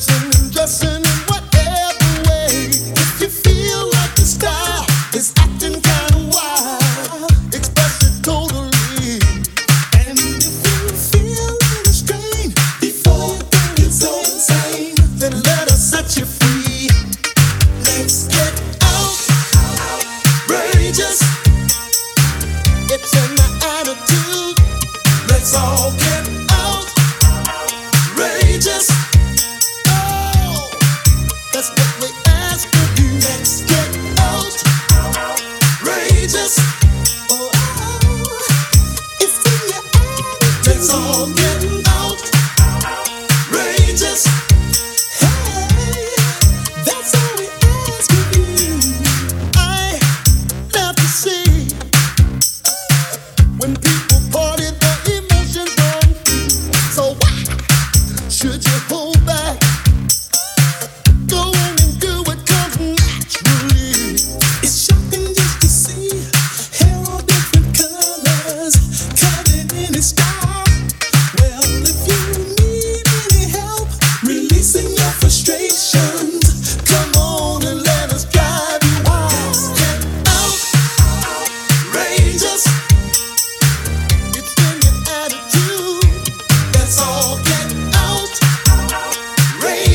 dancing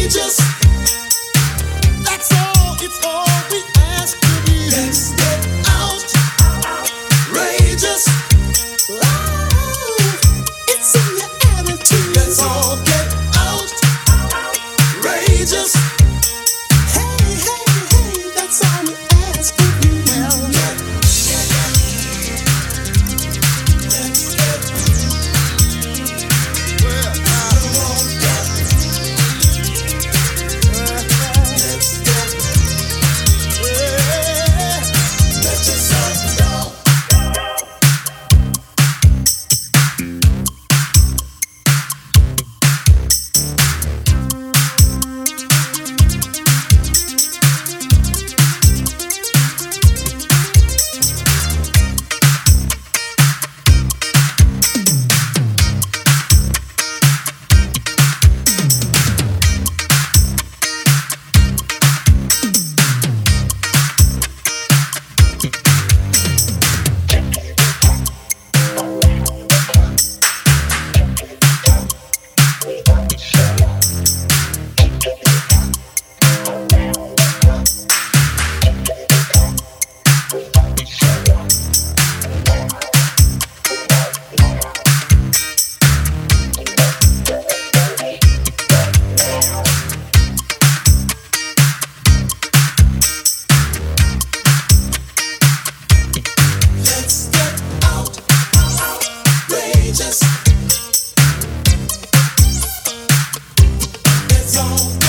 It's song.